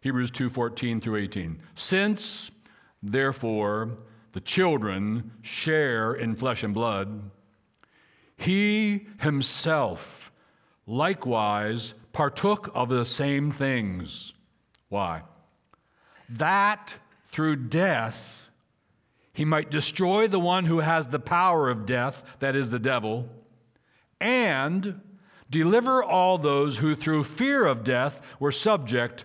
Hebrews 2:14 through 18. Since therefore the children share in flesh and blood, he himself likewise partook of the same things. Why? That through death he might destroy the one who has the power of death, that is the devil, and deliver all those who through fear of death were subject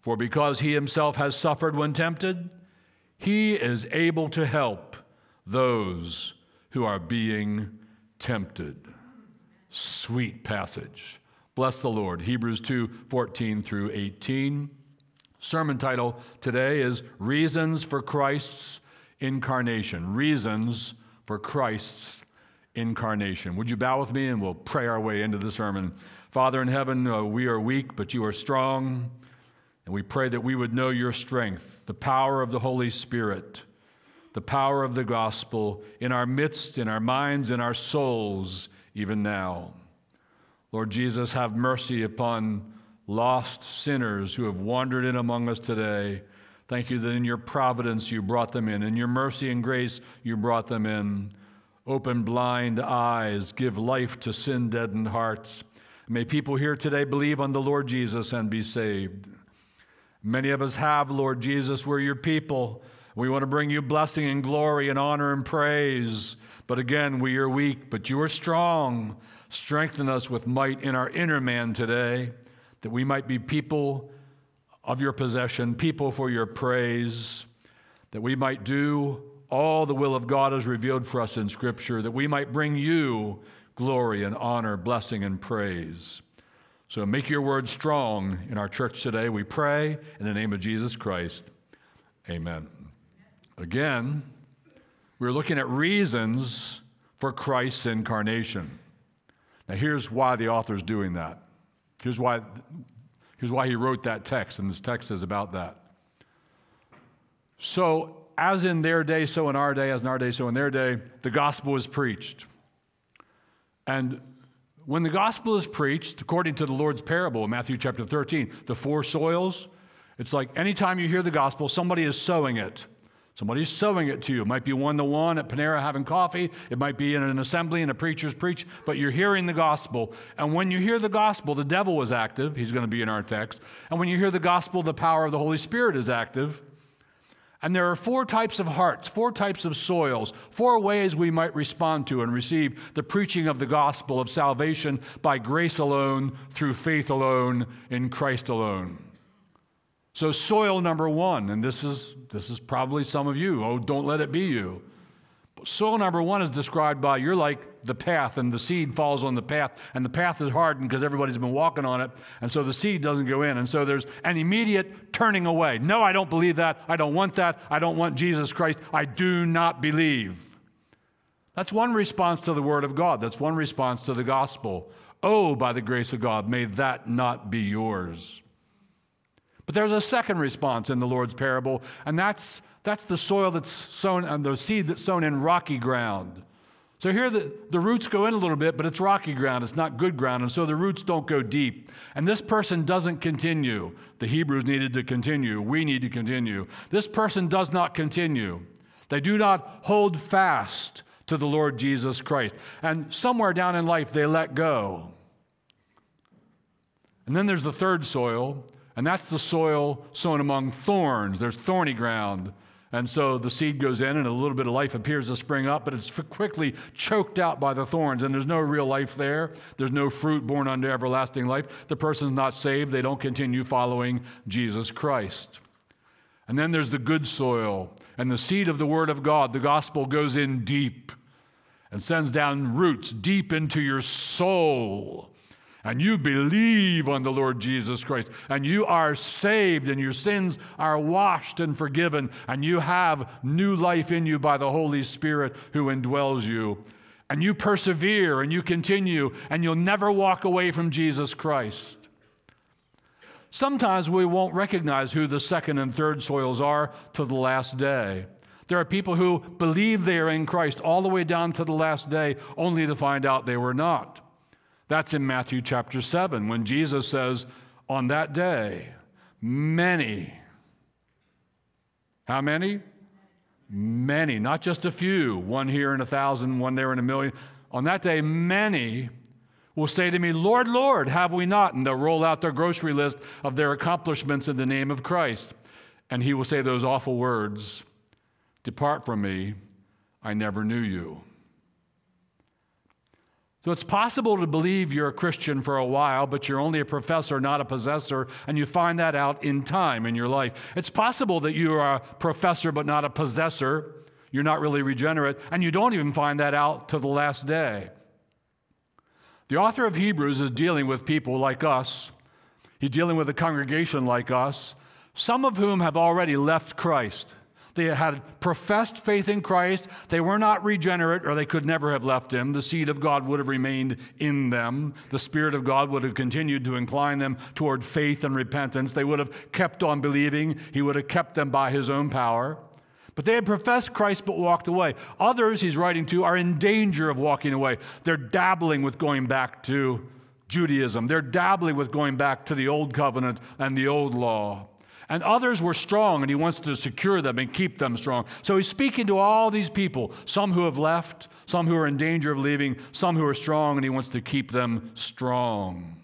For because he himself has suffered when tempted, he is able to help those who are being tempted. Sweet passage. Bless the Lord. Hebrews 2 14 through 18. Sermon title today is Reasons for Christ's Incarnation. Reasons for Christ's Incarnation. Would you bow with me and we'll pray our way into the sermon? Father in heaven, uh, we are weak, but you are strong. And we pray that we would know your strength, the power of the Holy Spirit, the power of the gospel in our midst, in our minds, in our souls, even now. Lord Jesus, have mercy upon lost sinners who have wandered in among us today. Thank you that in your providence you brought them in. In your mercy and grace you brought them in. Open blind eyes, give life to sin deadened hearts. May people here today believe on the Lord Jesus and be saved. Many of us have, Lord Jesus. We're your people. We want to bring you blessing and glory and honor and praise. But again, we are weak, but you are strong. Strengthen us with might in our inner man today, that we might be people of your possession, people for your praise, that we might do all the will of God as revealed for us in Scripture, that we might bring you glory and honor, blessing and praise. So make your word strong in our church today. We pray in the name of Jesus Christ. Amen. Again, we're looking at reasons for Christ's incarnation. Now, here's why the author's doing that. Here's why, here's why he wrote that text, and this text is about that. So, as in their day, so in our day, as in our day, so in their day, the gospel was preached. And when the gospel is preached, according to the Lord's parable in Matthew chapter 13, the four soils, it's like anytime you hear the gospel, somebody is sowing it. Somebody's sowing it to you. It might be one to one at Panera having coffee. It might be in an assembly and a preacher's preach, but you're hearing the gospel. And when you hear the gospel, the devil is active. He's going to be in our text. And when you hear the gospel, the power of the Holy Spirit is active. And there are four types of hearts, four types of soils, four ways we might respond to and receive the preaching of the gospel of salvation by grace alone, through faith alone, in Christ alone. So, soil number one, and this is, this is probably some of you. Oh, don't let it be you. Soil number one is described by you're like the path, and the seed falls on the path, and the path is hardened because everybody's been walking on it, and so the seed doesn't go in. And so there's an immediate turning away. No, I don't believe that. I don't want that. I don't want Jesus Christ. I do not believe. That's one response to the Word of God. That's one response to the gospel. Oh, by the grace of God, may that not be yours. But there's a second response in the Lord's parable, and that's that's the soil that's sown and the seed that's sown in rocky ground. So here the, the roots go in a little bit, but it's rocky ground. It's not good ground. And so the roots don't go deep. And this person doesn't continue. The Hebrews needed to continue. We need to continue. This person does not continue. They do not hold fast to the Lord Jesus Christ. And somewhere down in life, they let go. And then there's the third soil, and that's the soil sown among thorns. There's thorny ground. And so the seed goes in, and a little bit of life appears to spring up, but it's quickly choked out by the thorns, and there's no real life there. There's no fruit born unto everlasting life. The person's not saved, they don't continue following Jesus Christ. And then there's the good soil, and the seed of the Word of God, the gospel, goes in deep and sends down roots deep into your soul. And you believe on the Lord Jesus Christ, and you are saved, and your sins are washed and forgiven, and you have new life in you by the Holy Spirit who indwells you, and you persevere and you continue, and you'll never walk away from Jesus Christ. Sometimes we won't recognize who the second and third soils are to the last day. There are people who believe they are in Christ all the way down to the last day, only to find out they were not. That's in Matthew chapter 7, when Jesus says, On that day, many, how many? Many, not just a few, one here in a thousand, one there in a million. On that day, many will say to me, Lord, Lord, have we not? And they'll roll out their grocery list of their accomplishments in the name of Christ. And he will say those awful words Depart from me, I never knew you. So it's possible to believe you're a Christian for a while, but you're only a professor, not a possessor, and you find that out in time in your life. It's possible that you are a professor, but not a possessor. You're not really regenerate, and you don't even find that out till the last day. The author of Hebrews is dealing with people like us. He's dealing with a congregation like us, some of whom have already left Christ. They had professed faith in Christ. They were not regenerate, or they could never have left him. The seed of God would have remained in them. The Spirit of God would have continued to incline them toward faith and repentance. They would have kept on believing. He would have kept them by his own power. But they had professed Christ but walked away. Others he's writing to are in danger of walking away. They're dabbling with going back to Judaism, they're dabbling with going back to the old covenant and the old law. And others were strong, and he wants to secure them and keep them strong. So he's speaking to all these people, some who have left, some who are in danger of leaving, some who are strong, and he wants to keep them strong.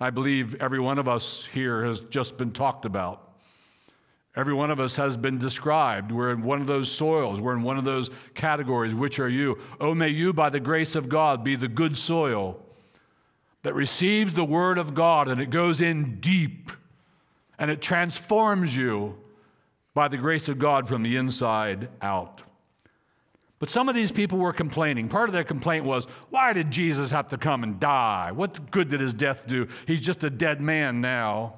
I believe every one of us here has just been talked about. Every one of us has been described. We're in one of those soils. We're in one of those categories. Which are you? Oh, may you, by the grace of God, be the good soil that receives the word of God and it goes in deep and it transforms you by the grace of God from the inside out. But some of these people were complaining. Part of their complaint was, why did Jesus have to come and die? What good did his death do? He's just a dead man now.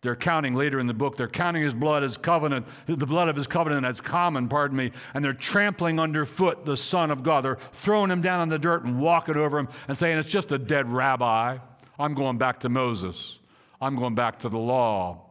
They're counting later in the book, they're counting his blood as covenant, the blood of his covenant as common, pardon me, and they're trampling underfoot the Son of God. They're throwing him down on the dirt and walking over him and saying, It's just a dead rabbi. I'm going back to Moses. I'm going back to the law.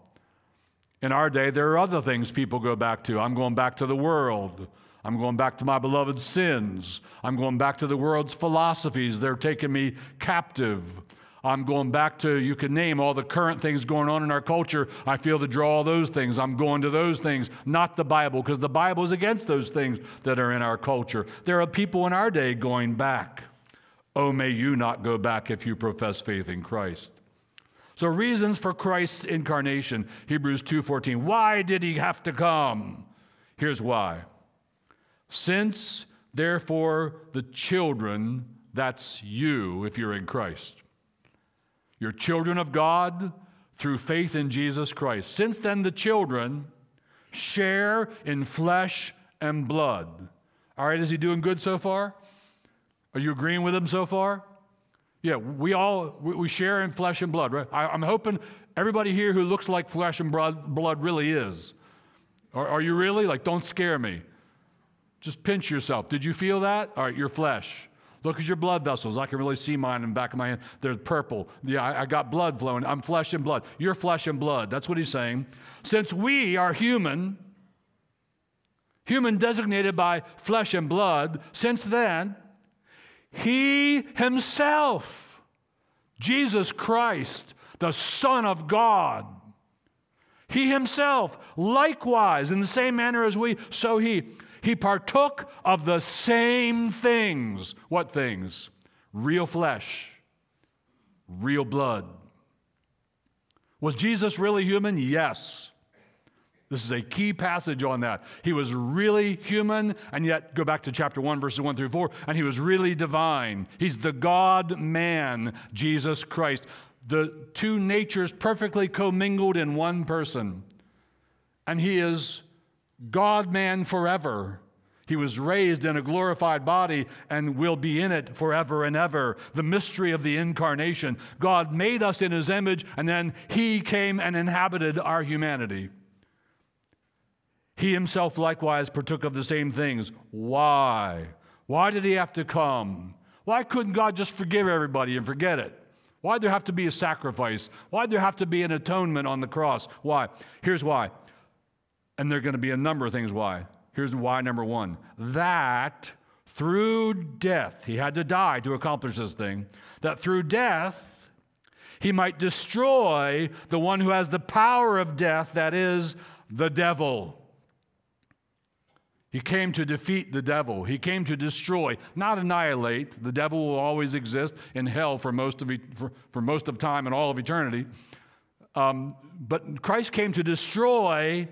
In our day, there are other things people go back to. I'm going back to the world. I'm going back to my beloved sins. I'm going back to the world's philosophies. They're taking me captive. I'm going back to, you can name all the current things going on in our culture. I feel to draw all those things. I'm going to those things, not the Bible, because the Bible is against those things that are in our culture. There are people in our day going back. Oh, may you not go back if you profess faith in Christ. So reasons for Christ's incarnation, Hebrews 2:14. Why did he have to come? Here's why. Since therefore the children, that's you if you're in Christ. You're children of God through faith in Jesus Christ. Since then, the children share in flesh and blood. All right, is he doing good so far? Are you agreeing with him so far? Yeah, we all we share in flesh and blood, right? I, am hoping everybody here who looks like flesh and blood, blood really is. Are, are you really? Like, don't scare me. Just pinch yourself. Did you feel that? All right, your flesh. Look at your blood vessels. I can really see mine in the back of my hand. They're purple. Yeah, I, I got blood flowing. I'm flesh and blood. You're flesh and blood. That's what he's saying. Since we are human, human designated by flesh and blood, since then, he himself, Jesus Christ, the Son of God, he himself, likewise, in the same manner as we, so he he partook of the same things. What things? Real flesh, real blood. Was Jesus really human? Yes. This is a key passage on that. He was really human, and yet go back to chapter 1, verses 1 through 4, and he was really divine. He's the God man, Jesus Christ. The two natures perfectly commingled in one person. And he is God man forever. He was raised in a glorified body and will be in it forever and ever. The mystery of the incarnation. God made us in his image, and then he came and inhabited our humanity. He himself likewise partook of the same things. Why? Why did he have to come? Why couldn't God just forgive everybody and forget it? Why'd there have to be a sacrifice? Why'd there have to be an atonement on the cross? Why? Here's why. And there are going to be a number of things why. Here's why number one that through death, he had to die to accomplish this thing, that through death, he might destroy the one who has the power of death, that is, the devil. He came to defeat the devil. He came to destroy, not annihilate. The devil will always exist in hell for most of, for, for most of time and all of eternity. Um, but Christ came to destroy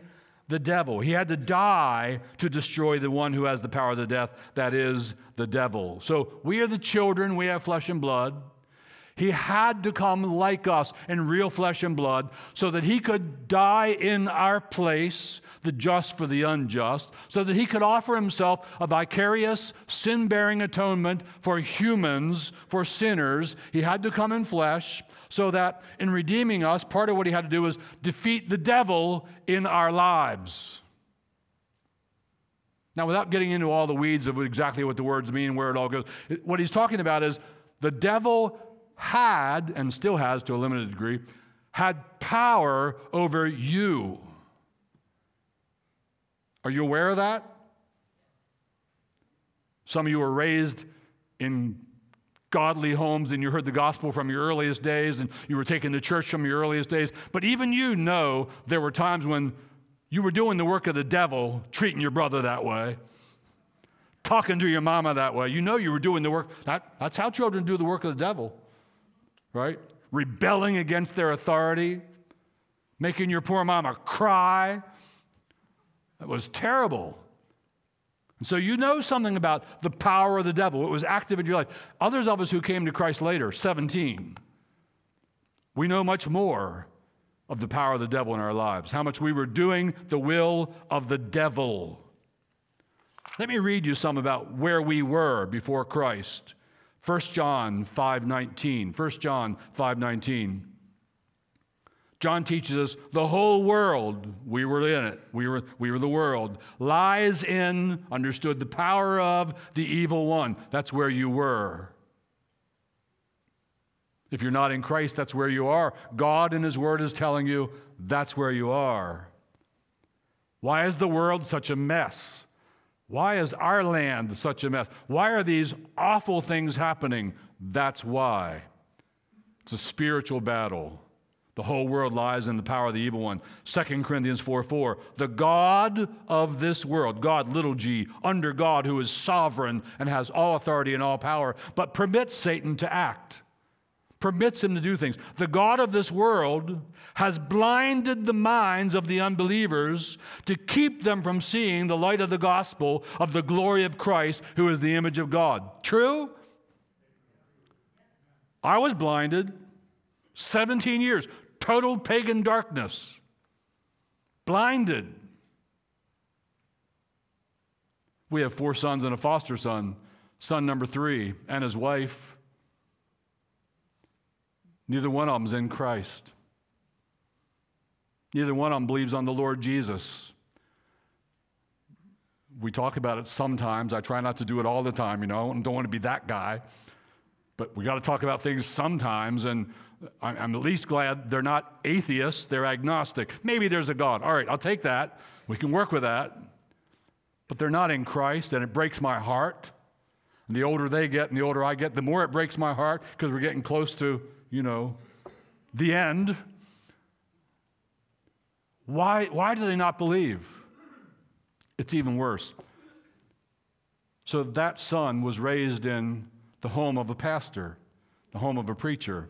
the devil. He had to die to destroy the one who has the power of the death, that is the devil. So we are the children, we have flesh and blood. He had to come like us in real flesh and blood so that he could die in our place, the just for the unjust, so that he could offer himself a vicarious, sin bearing atonement for humans, for sinners. He had to come in flesh so that in redeeming us, part of what he had to do was defeat the devil in our lives. Now, without getting into all the weeds of exactly what the words mean, where it all goes, what he's talking about is the devil had, and still has to a limited degree, had power over you. Are you aware of that? Some of you were raised in godly homes and you heard the gospel from your earliest days and you were taken to church from your earliest days. But even you know there were times when you were doing the work of the devil, treating your brother that way, talking to your mama that way. You know you were doing the work. That, that's how children do the work of the devil right? Rebelling against their authority, making your poor mama cry. That was terrible. And so you know something about the power of the devil. It was active in your life. Others of us who came to Christ later, 17, we know much more of the power of the devil in our lives, how much we were doing the will of the devil. Let me read you some about where we were before Christ. 1 John 5:19. 1 John 5:19. John teaches us the whole world, we were in it, we were, we were the world, lies in, understood the power of the evil one. That's where you were. If you're not in Christ, that's where you are. God in His Word is telling you that's where you are. Why is the world such a mess? Why is our land such a mess? Why are these awful things happening? That's why. It's a spiritual battle. The whole world lies in the power of the evil one. 2 Corinthians 4 4. The God of this world, God, little g, under God, who is sovereign and has all authority and all power, but permits Satan to act permits him to do things. The God of this world has blinded the minds of the unbelievers to keep them from seeing the light of the gospel of the glory of Christ, who is the image of God. True? I was blinded 17 years, total pagan darkness. Blinded. We have four sons and a foster son. Son number three and his wife Neither one of them is in Christ. Neither one of them believes on the Lord Jesus. We talk about it sometimes. I try not to do it all the time, you know, and don't want to be that guy. But we got to talk about things sometimes, and I'm at least glad they're not atheists, they're agnostic. Maybe there's a God. All right, I'll take that. We can work with that. But they're not in Christ, and it breaks my heart. And the older they get and the older I get, the more it breaks my heart because we're getting close to you know, the end. Why, why do they not believe? It's even worse. So that son was raised in the home of a pastor, the home of a preacher,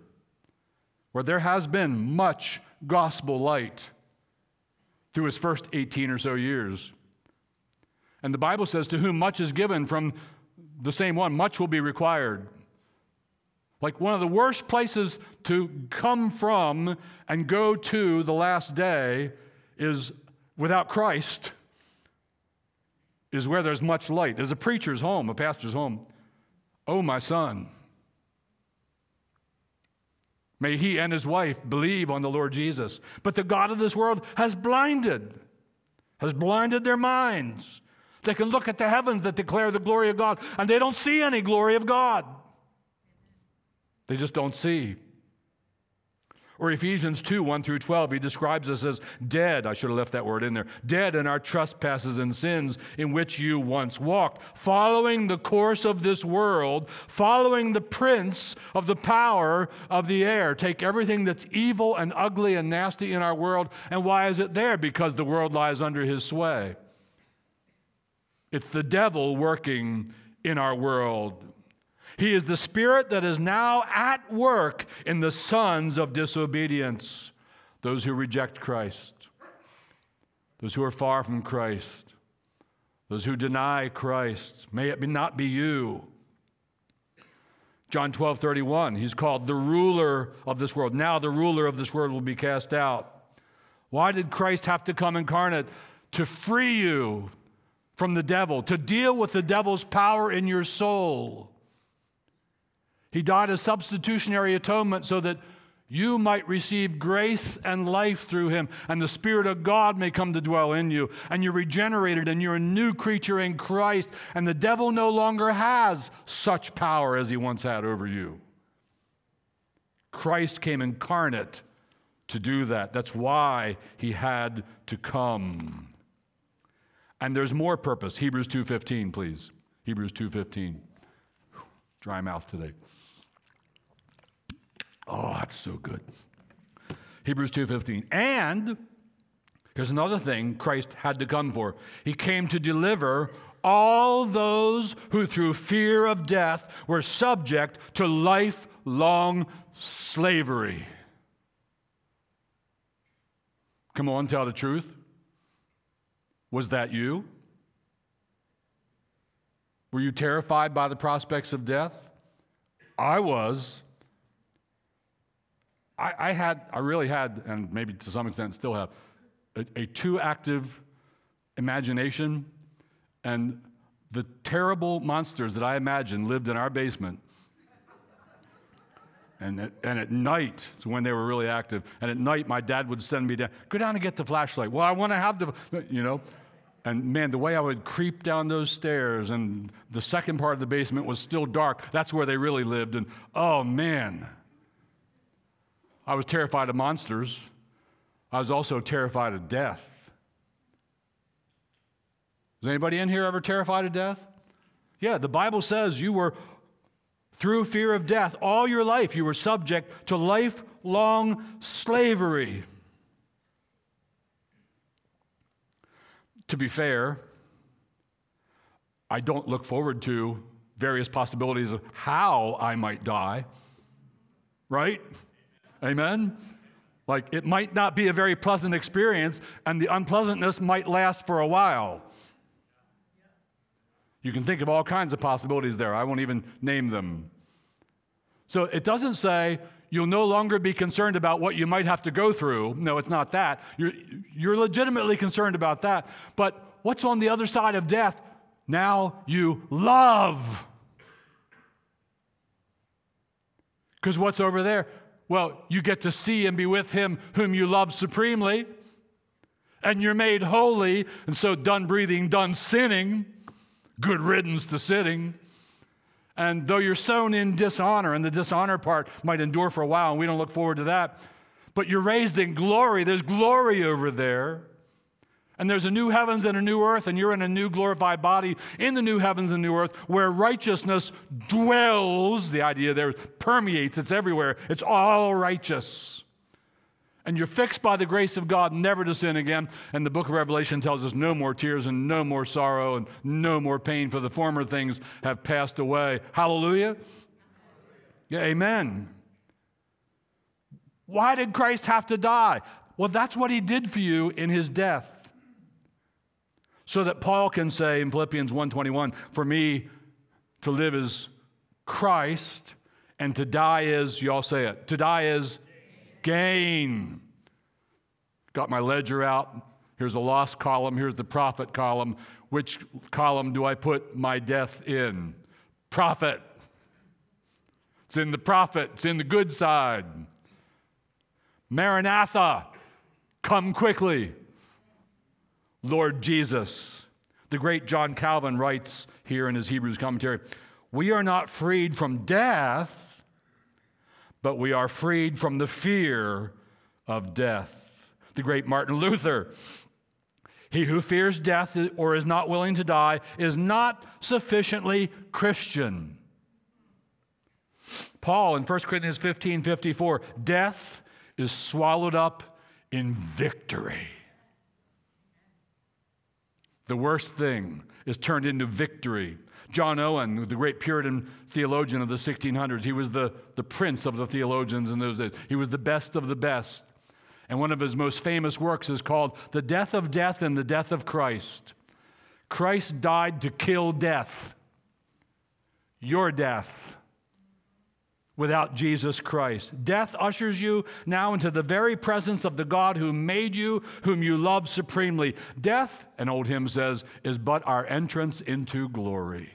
where there has been much gospel light through his first 18 or so years. And the Bible says, To whom much is given from the same one, much will be required. Like one of the worst places to come from and go to the last day is without Christ is where there's much light, is a preacher's home, a pastor's home. Oh, my son. May he and his wife believe on the Lord Jesus. But the God of this world has blinded, has blinded their minds. They can look at the heavens that declare the glory of God, and they don't see any glory of God. They just don't see. Or Ephesians 2 1 through 12, he describes us as dead. I should have left that word in there. Dead in our trespasses and sins in which you once walked, following the course of this world, following the prince of the power of the air. Take everything that's evil and ugly and nasty in our world. And why is it there? Because the world lies under his sway. It's the devil working in our world. He is the spirit that is now at work in the sons of disobedience, those who reject Christ, those who are far from Christ, those who deny Christ. May it not be you. John 12, 31, he's called the ruler of this world. Now the ruler of this world will be cast out. Why did Christ have to come incarnate? To free you from the devil, to deal with the devil's power in your soul. He died a substitutionary atonement so that you might receive grace and life through him, and the Spirit of God may come to dwell in you, and you're regenerated, and you're a new creature in Christ, and the devil no longer has such power as he once had over you. Christ came incarnate to do that. That's why he had to come. And there's more purpose. Hebrews 2:15, please. Hebrews 2:15. Dry mouth today. Oh, that's so good. Hebrews 2:15. And here's another thing Christ had to come for. He came to deliver all those who through fear of death were subject to lifelong slavery. Come on, tell the truth. Was that you? Were you terrified by the prospects of death? I was. I, I, had, I really had, and maybe to some extent still have, a, a too active imagination, and the terrible monsters that I imagined lived in our basement. And at, and at night, so when they were really active, and at night, my dad would send me down, go down and get the flashlight. Well, I want to have the, you know. And man, the way I would creep down those stairs, and the second part of the basement was still dark, that's where they really lived. And oh man, I was terrified of monsters. I was also terrified of death. Is anybody in here ever terrified of death? Yeah, the Bible says you were, through fear of death, all your life, you were subject to lifelong slavery. To be fair, I don't look forward to various possibilities of how I might die, right? Amen? Like it might not be a very pleasant experience, and the unpleasantness might last for a while. You can think of all kinds of possibilities there. I won't even name them. So it doesn't say you'll no longer be concerned about what you might have to go through. No, it's not that. You're, you're legitimately concerned about that. But what's on the other side of death? Now you love. Because what's over there? Well, you get to see and be with him whom you love supremely, and you're made holy, and so done breathing, done sinning, good riddance to sitting. And though you're sown in dishonor, and the dishonor part might endure for a while, and we don't look forward to that, but you're raised in glory. There's glory over there. And there's a new heavens and a new earth, and you're in a new glorified body in the new heavens and new earth where righteousness dwells. The idea there permeates, it's everywhere. It's all righteous. And you're fixed by the grace of God never to sin again. And the book of Revelation tells us no more tears and no more sorrow and no more pain, for the former things have passed away. Hallelujah. Yeah, amen. Why did Christ have to die? Well, that's what he did for you in his death so that Paul can say in Philippians 1:21, "For me to live is Christ, and to die is, y'all say it, to die is gain. Got my ledger out. Here's a loss column, here's the profit column. Which column do I put my death in? Profit. It's in the profit. it's in the good side. Maranatha, come quickly. Lord Jesus. The great John Calvin writes here in his Hebrews commentary We are not freed from death, but we are freed from the fear of death. The great Martin Luther he who fears death or is not willing to die is not sufficiently Christian. Paul in 1 Corinthians 15 54, death is swallowed up in victory. The worst thing is turned into victory. John Owen, the great Puritan theologian of the 1600s, he was the, the prince of the theologians in those days. He was the best of the best. And one of his most famous works is called The Death of Death and the Death of Christ. Christ died to kill death, your death, without Jesus Christ. Death ushers you now into the very presence of the God who made you, whom you love supremely. Death, an old hymn says, is but our entrance into glory.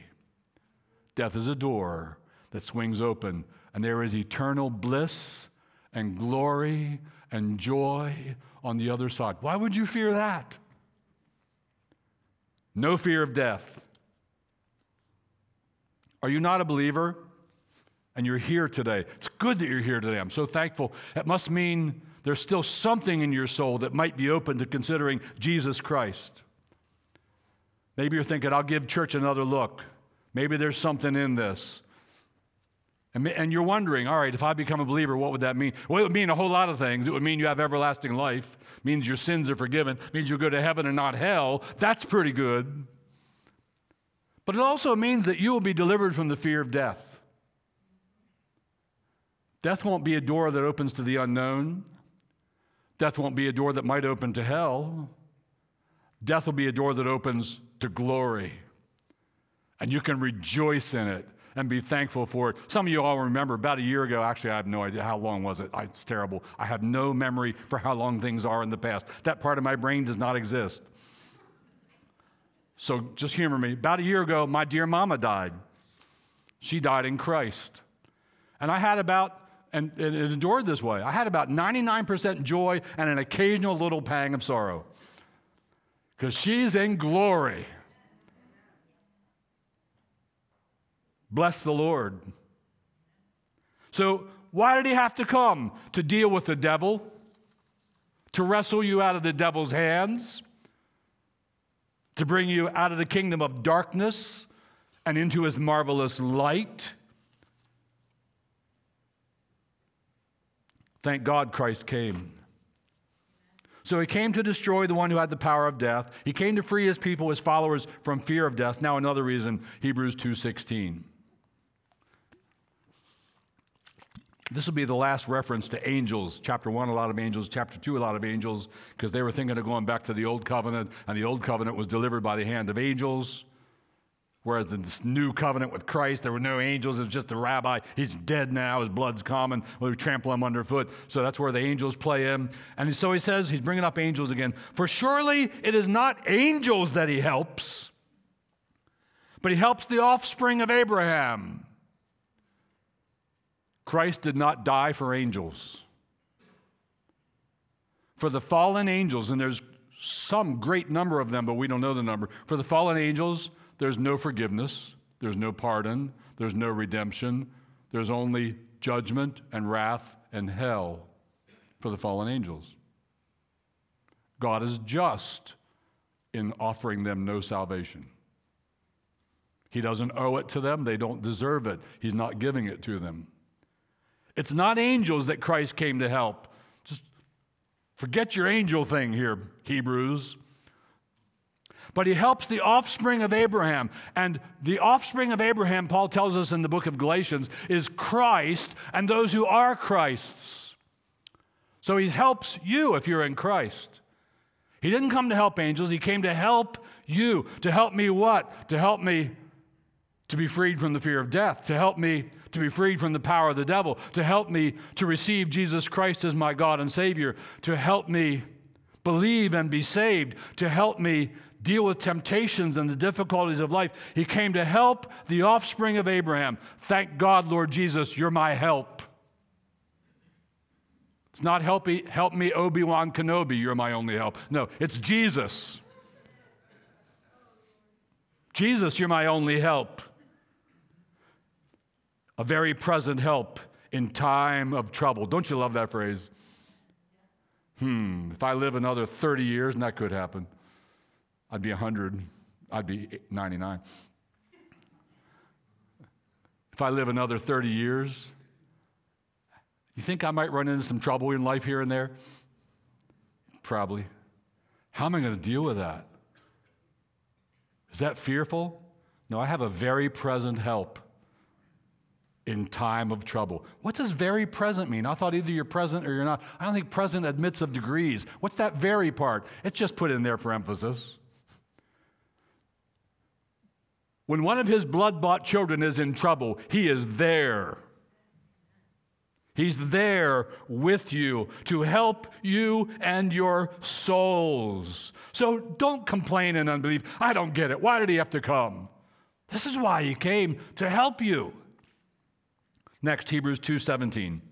Death is a door that swings open, and there is eternal bliss and glory and joy on the other side. Why would you fear that? No fear of death. Are you not a believer? And you're here today. It's good that you're here today. I'm so thankful. It must mean there's still something in your soul that might be open to considering Jesus Christ. Maybe you're thinking, I'll give church another look. Maybe there's something in this. And, and you're wondering, all right, if I become a believer, what would that mean? Well, it would mean a whole lot of things. It would mean you have everlasting life, it means your sins are forgiven, it means you'll go to heaven and not hell. That's pretty good. But it also means that you will be delivered from the fear of death. Death won't be a door that opens to the unknown. Death won't be a door that might open to hell. Death will be a door that opens to glory. And you can rejoice in it and be thankful for it. Some of you all remember about a year ago, actually, I have no idea how long was it. I, it's terrible. I have no memory for how long things are in the past. That part of my brain does not exist. So just humor me. About a year ago, my dear mama died. She died in Christ. And I had about, and it endured this way, I had about 99% joy and an occasional little pang of sorrow. Because she's in glory. Bless the Lord. So, why did he have to come? To deal with the devil? To wrestle you out of the devil's hands? To bring you out of the kingdom of darkness and into his marvelous light? Thank God Christ came. So he came to destroy the one who had the power of death. He came to free his people, his followers, from fear of death. Now another reason, Hebrews 2:16. This will be the last reference to angels. Chapter 1, a lot of angels. Chapter 2, a lot of angels, because they were thinking of going back to the Old Covenant, and the Old Covenant was delivered by the hand of angels. Whereas in this new covenant with Christ, there were no angels, it was just the rabbi. He's dead now, his blood's common. We trample him underfoot. So that's where the angels play in. And so he says, he's bringing up angels again. For surely it is not angels that he helps, but he helps the offspring of Abraham. Christ did not die for angels. For the fallen angels, and there's some great number of them, but we don't know the number. For the fallen angels, there's no forgiveness, there's no pardon, there's no redemption, there's only judgment and wrath and hell for the fallen angels. God is just in offering them no salvation. He doesn't owe it to them, they don't deserve it. He's not giving it to them. It's not angels that Christ came to help. Just forget your angel thing here, Hebrews. But he helps the offspring of Abraham. And the offspring of Abraham, Paul tells us in the book of Galatians, is Christ and those who are Christ's. So he helps you if you're in Christ. He didn't come to help angels, he came to help you. To help me what? To help me to be freed from the fear of death, to help me to be freed from the power of the devil, to help me to receive Jesus Christ as my God and Savior, to help me believe and be saved, to help me deal with temptations and the difficulties of life. He came to help the offspring of Abraham. Thank God, Lord Jesus, you're my help. It's not help me, help me Obi Wan Kenobi, you're my only help. No, it's Jesus. Jesus, you're my only help. A very present help in time of trouble. Don't you love that phrase? Hmm, if I live another 30 years, and that could happen, I'd be 100, I'd be 99. If I live another 30 years, you think I might run into some trouble in life here and there? Probably. How am I going to deal with that? Is that fearful? No, I have a very present help in time of trouble. What does very present mean? I thought either you're present or you're not. I don't think present admits of degrees. What's that very part? It's just put in there for emphasis. When one of his blood bought children is in trouble, he is there. He's there with you to help you and your souls. So don't complain in unbelief. I don't get it. Why did he have to come? This is why he came to help you. Next, Hebrews 2:17.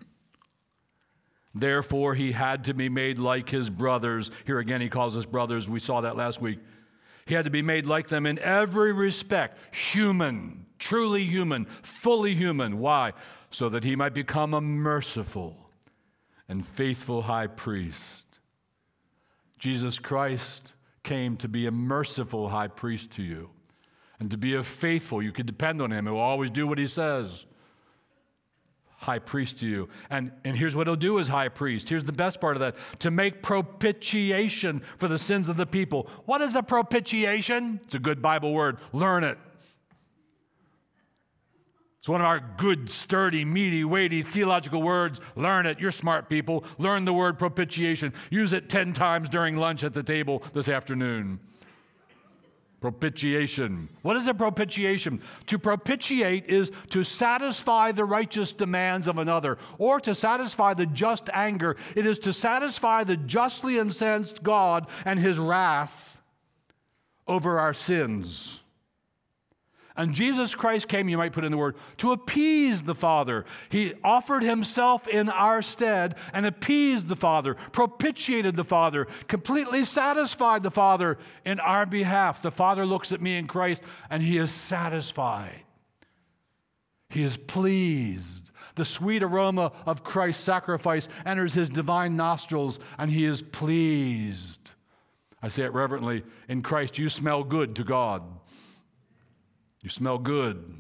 Therefore he had to be made like his brothers. Here again he calls us brothers. We saw that last week. He had to be made like them in every respect, human, truly human, fully human. Why? So that he might become a merciful and faithful high priest. Jesus Christ came to be a merciful high priest to you and to be a faithful. You can depend on him. He will always do what he says high priest to you. And, and here's what he'll do as high priest. Here's the best part of that to make propitiation for the sins of the people. What is a propitiation? It's a good Bible word. Learn it. It's one of our good, sturdy, meaty, weighty theological words. Learn it. You're smart people. Learn the word propitiation. Use it 10 times during lunch at the table this afternoon. Propitiation. What is a propitiation? To propitiate is to satisfy the righteous demands of another or to satisfy the just anger. It is to satisfy the justly incensed God and his wrath over our sins. And Jesus Christ came, you might put in the word, to appease the Father. He offered himself in our stead and appeased the Father, propitiated the Father, completely satisfied the Father in our behalf. The Father looks at me in Christ and he is satisfied. He is pleased. The sweet aroma of Christ's sacrifice enters his divine nostrils and he is pleased. I say it reverently in Christ, you smell good to God. You smell good.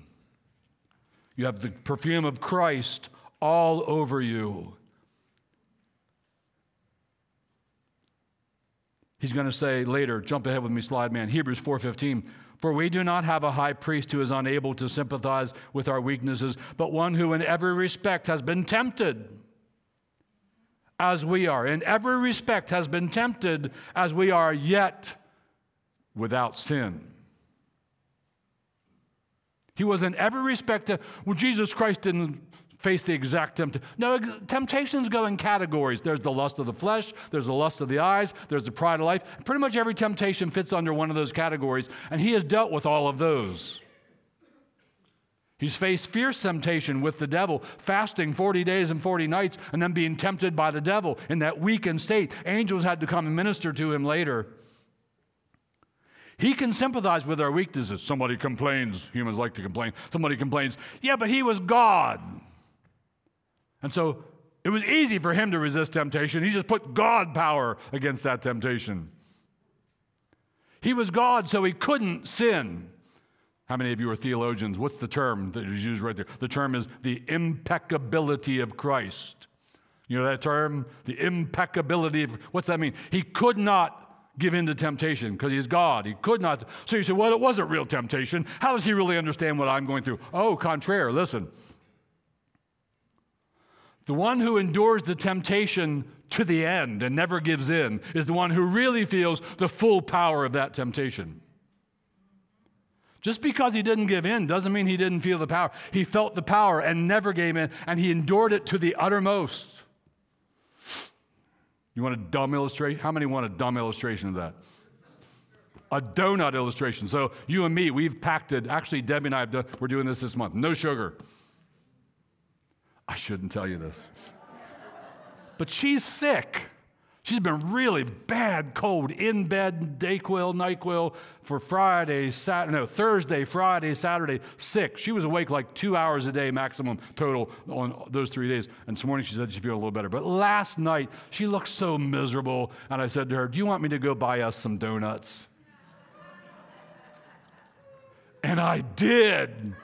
You have the perfume of Christ all over you. He's going to say later, jump ahead with me, slide man, Hebrews 4:15. For we do not have a high priest who is unable to sympathize with our weaknesses, but one who in every respect has been tempted as we are. In every respect has been tempted as we are, yet without sin. He was in every respect, well, Jesus Christ didn't face the exact temptation. No, temptations go in categories. There's the lust of the flesh, there's the lust of the eyes, there's the pride of life. Pretty much every temptation fits under one of those categories, and he has dealt with all of those. He's faced fierce temptation with the devil, fasting 40 days and 40 nights, and then being tempted by the devil in that weakened state. Angels had to come and minister to him later. He can sympathize with our weaknesses. Somebody complains, humans like to complain. Somebody complains, yeah, but he was God. And so it was easy for him to resist temptation. He just put God power against that temptation. He was God, so he couldn't sin. How many of you are theologians? What's the term that is used right there? The term is the impeccability of Christ. You know that term? The impeccability of, what's that mean? He could not give in to temptation because he's God. He could not. So you say, well, it wasn't real temptation. How does he really understand what I'm going through? Oh, contraire, listen. The one who endures the temptation to the end and never gives in is the one who really feels the full power of that temptation. Just because he didn't give in doesn't mean he didn't feel the power. He felt the power and never gave in, and he endured it to the uttermost. You want a dumb illustration? How many want a dumb illustration of that? A donut illustration. So you and me, we've packed it. Actually, Debbie and I, have done, we're doing this this month. No sugar. I shouldn't tell you this. But she's sick. She's been really bad cold in bed, DayQuil, NyQuil for Friday, Saturday, no, Thursday, Friday, Saturday, sick. She was awake like two hours a day maximum total on those three days. And this morning she said she feels a little better. But last night she looked so miserable. And I said to her, Do you want me to go buy us some donuts? And I did.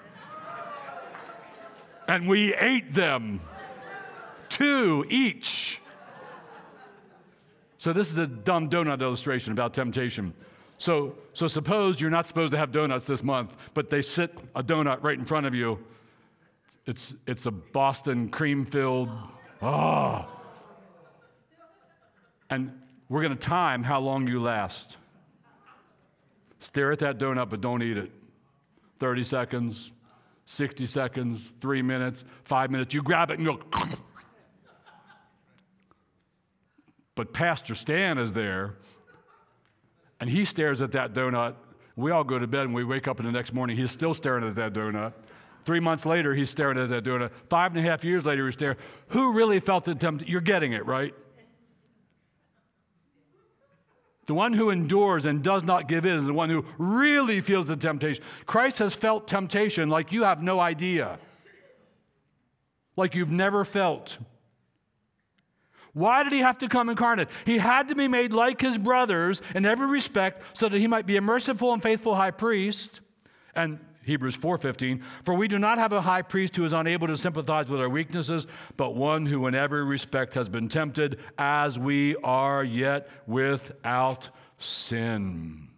And we ate them, two each. So this is a dumb donut illustration about temptation. So, so suppose you're not supposed to have donuts this month, but they sit a donut right in front of you. It's, it's a Boston cream filled, ah. Oh. And we're going to time how long you last. Stare at that donut, but don't eat it. 30 seconds, 60 seconds, three minutes, five minutes. You grab it and go. But Pastor Stan is there, and he stares at that donut. We all go to bed and we wake up in the next morning, he's still staring at that donut. Three months later, he's staring at that donut. Five and a half years later, he's staring. Who really felt the temptation? You're getting it, right? The one who endures and does not give in is the one who really feels the temptation. Christ has felt temptation like you have no idea, like you've never felt. Why did he have to come incarnate? He had to be made like his brothers in every respect so that he might be a merciful and faithful high priest. And Hebrews 4:15, for we do not have a high priest who is unable to sympathize with our weaknesses, but one who in every respect has been tempted as we are yet without sin.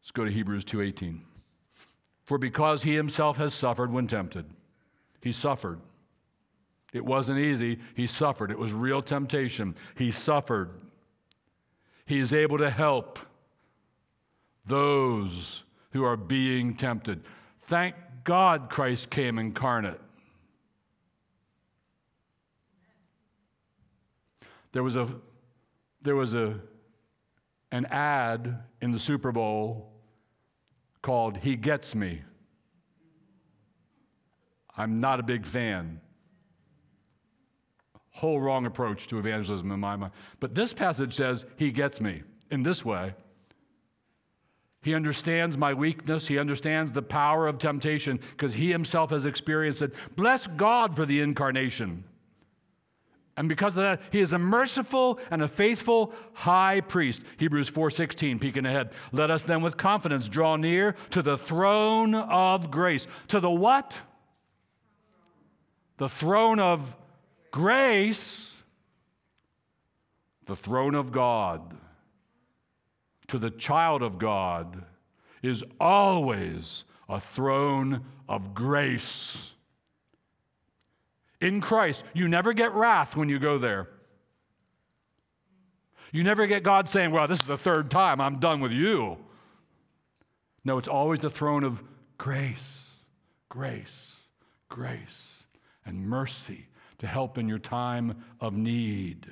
Let's go to Hebrews 2:18. For because he himself has suffered when tempted, he suffered it wasn't easy. He suffered. It was real temptation. He suffered. He is able to help those who are being tempted. Thank God Christ came incarnate. There was a there was a an ad in the Super Bowl called He Gets Me. I'm not a big fan whole wrong approach to evangelism in my mind. But this passage says, He gets me in this way. He understands my weakness. He understands the power of temptation because he himself has experienced it. Bless God for the incarnation. And because of that, he is a merciful and a faithful high priest. Hebrews 4:16, peeking ahead. Let us then with confidence draw near to the throne of grace. To the what? The throne of Grace, the throne of God, to the child of God, is always a throne of grace. In Christ, you never get wrath when you go there. You never get God saying, Well, this is the third time, I'm done with you. No, it's always the throne of grace, grace, grace, and mercy to help in your time of need.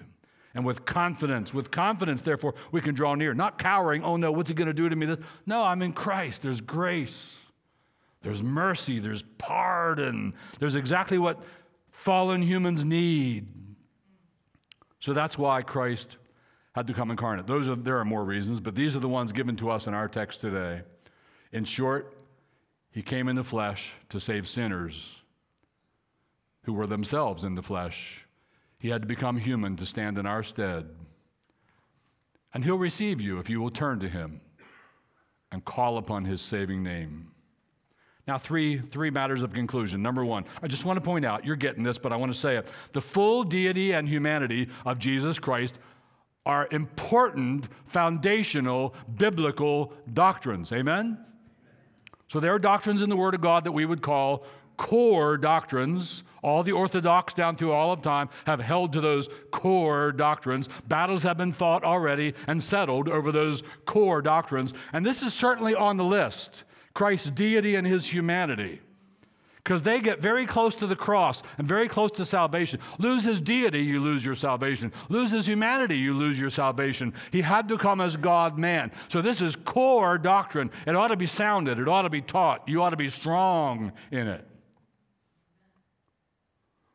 And with confidence, with confidence, therefore, we can draw near. Not cowering, oh no, what's he going to do to me? No, I'm in Christ. There's grace, there's mercy, there's pardon, there's exactly what fallen humans need. So that's why Christ had to come incarnate. Those are, there are more reasons, but these are the ones given to us in our text today. In short, he came in the flesh to save sinners who were themselves in the flesh. He had to become human to stand in our stead. And he'll receive you if you will turn to him and call upon his saving name. Now, three, three matters of conclusion. Number one, I just want to point out, you're getting this, but I want to say it. The full deity and humanity of Jesus Christ are important, foundational, biblical doctrines. Amen? So there are doctrines in the Word of God that we would call core doctrines. All the Orthodox down through all of time have held to those core doctrines. Battles have been fought already and settled over those core doctrines. And this is certainly on the list Christ's deity and his humanity. because they get very close to the cross and very close to salvation. Lose his deity, you lose your salvation. Lose his humanity, you lose your salvation. He had to come as God man. So this is core doctrine. It ought to be sounded, it ought to be taught. You ought to be strong in it.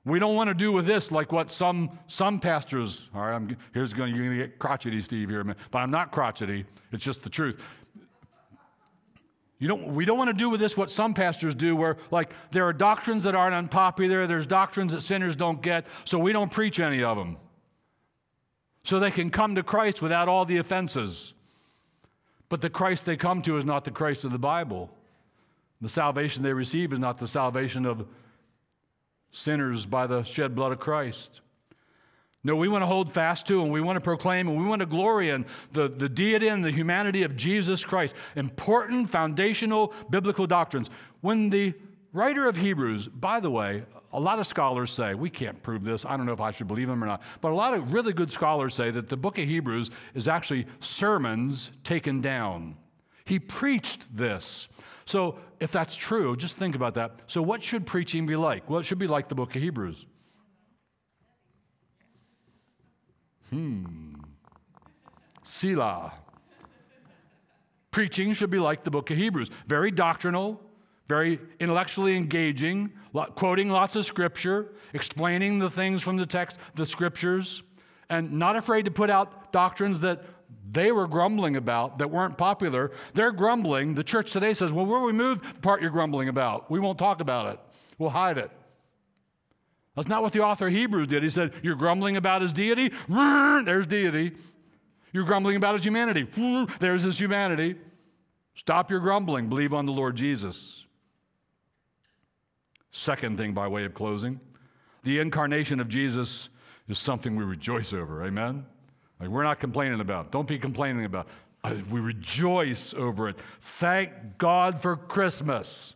We don't want to do with this like what some some pastors. All right, I'm, here's going. You're going to get crotchety, Steve here, but I'm not crotchety. It's just the truth. You don't, we don't want to do with this what some pastors do, where like there are doctrines that aren't unpopular, there's doctrines that sinners don't get, so we don't preach any of them. So they can come to Christ without all the offenses. But the Christ they come to is not the Christ of the Bible. The salvation they receive is not the salvation of sinners by the shed blood of Christ. No, we want to hold fast to and we want to proclaim and we want to glory in the, the deity and the humanity of Jesus Christ. Important foundational biblical doctrines. When the writer of Hebrews, by the way, a lot of scholars say, we can't prove this, I don't know if I should believe them or not, but a lot of really good scholars say that the book of Hebrews is actually sermons taken down. He preached this. So if that's true, just think about that. So, what should preaching be like? Well, it should be like the book of Hebrews. Hmm. Selah. Preaching should be like the book of Hebrews very doctrinal, very intellectually engaging, quoting lots of scripture, explaining the things from the text, the scriptures, and not afraid to put out doctrines that they were grumbling about that weren't popular. They're grumbling. The church today says, well, where we'll remove the part you're grumbling about. We won't talk about it, we'll hide it. That's not what the author of Hebrews did. He said, You're grumbling about his deity? There's deity. You're grumbling about his humanity? There's his humanity. Stop your grumbling. Believe on the Lord Jesus. Second thing, by way of closing, the incarnation of Jesus is something we rejoice over. Amen? Like we're not complaining about. Don't be complaining about. We rejoice over it. Thank God for Christmas.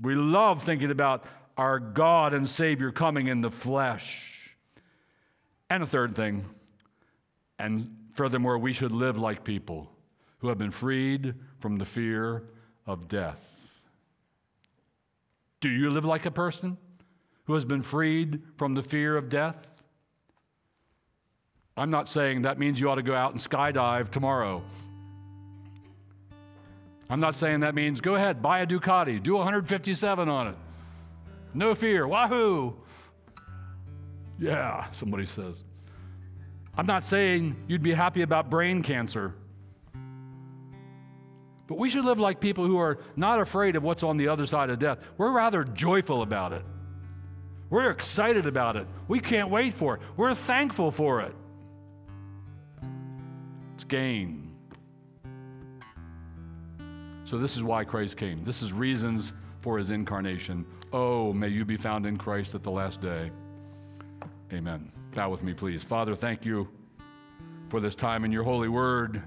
We love thinking about our God and Savior coming in the flesh. And a third thing, and furthermore, we should live like people who have been freed from the fear of death. Do you live like a person who has been freed from the fear of death? I'm not saying that means you ought to go out and skydive tomorrow. I'm not saying that means go ahead, buy a Ducati, do 157 on it. No fear. Wahoo! Yeah, somebody says. I'm not saying you'd be happy about brain cancer. But we should live like people who are not afraid of what's on the other side of death. We're rather joyful about it. We're excited about it. We can't wait for it. We're thankful for it. It's gain. So, this is why Christ came. This is reasons for his incarnation. Oh, may you be found in Christ at the last day. Amen. Bow with me, please. Father, thank you for this time in your holy word.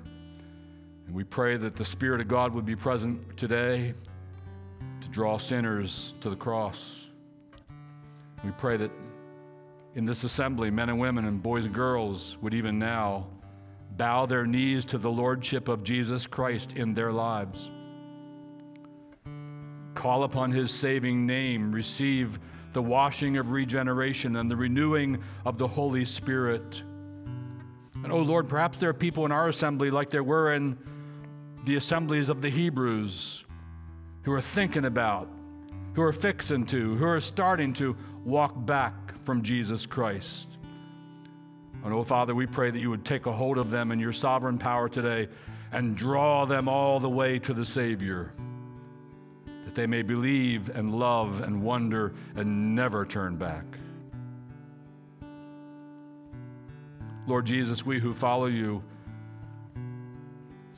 And we pray that the Spirit of God would be present today to draw sinners to the cross. We pray that in this assembly, men and women and boys and girls would even now bow their knees to the Lordship of Jesus Christ in their lives call upon his saving name, receive the washing of regeneration and the renewing of the Holy Spirit. And oh Lord, perhaps there are people in our assembly like there were in the assemblies of the Hebrews who are thinking about, who are fixing to, who are starting to walk back from Jesus Christ. And oh Father, we pray that you would take a hold of them in your sovereign power today and draw them all the way to the Savior that they may believe and love and wonder and never turn back. Lord Jesus, we who follow you,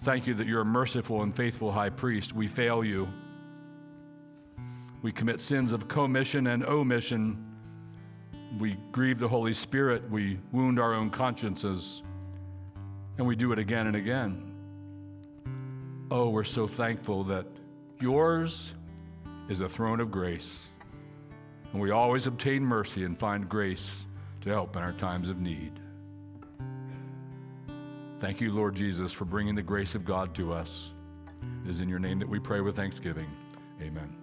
thank you that you're a merciful and faithful high priest. We fail you. We commit sins of commission and omission. We grieve the Holy Spirit. We wound our own consciences. And we do it again and again. Oh, we're so thankful that yours is a throne of grace. And we always obtain mercy and find grace to help in our times of need. Thank you, Lord Jesus, for bringing the grace of God to us. It is in your name that we pray with thanksgiving. Amen.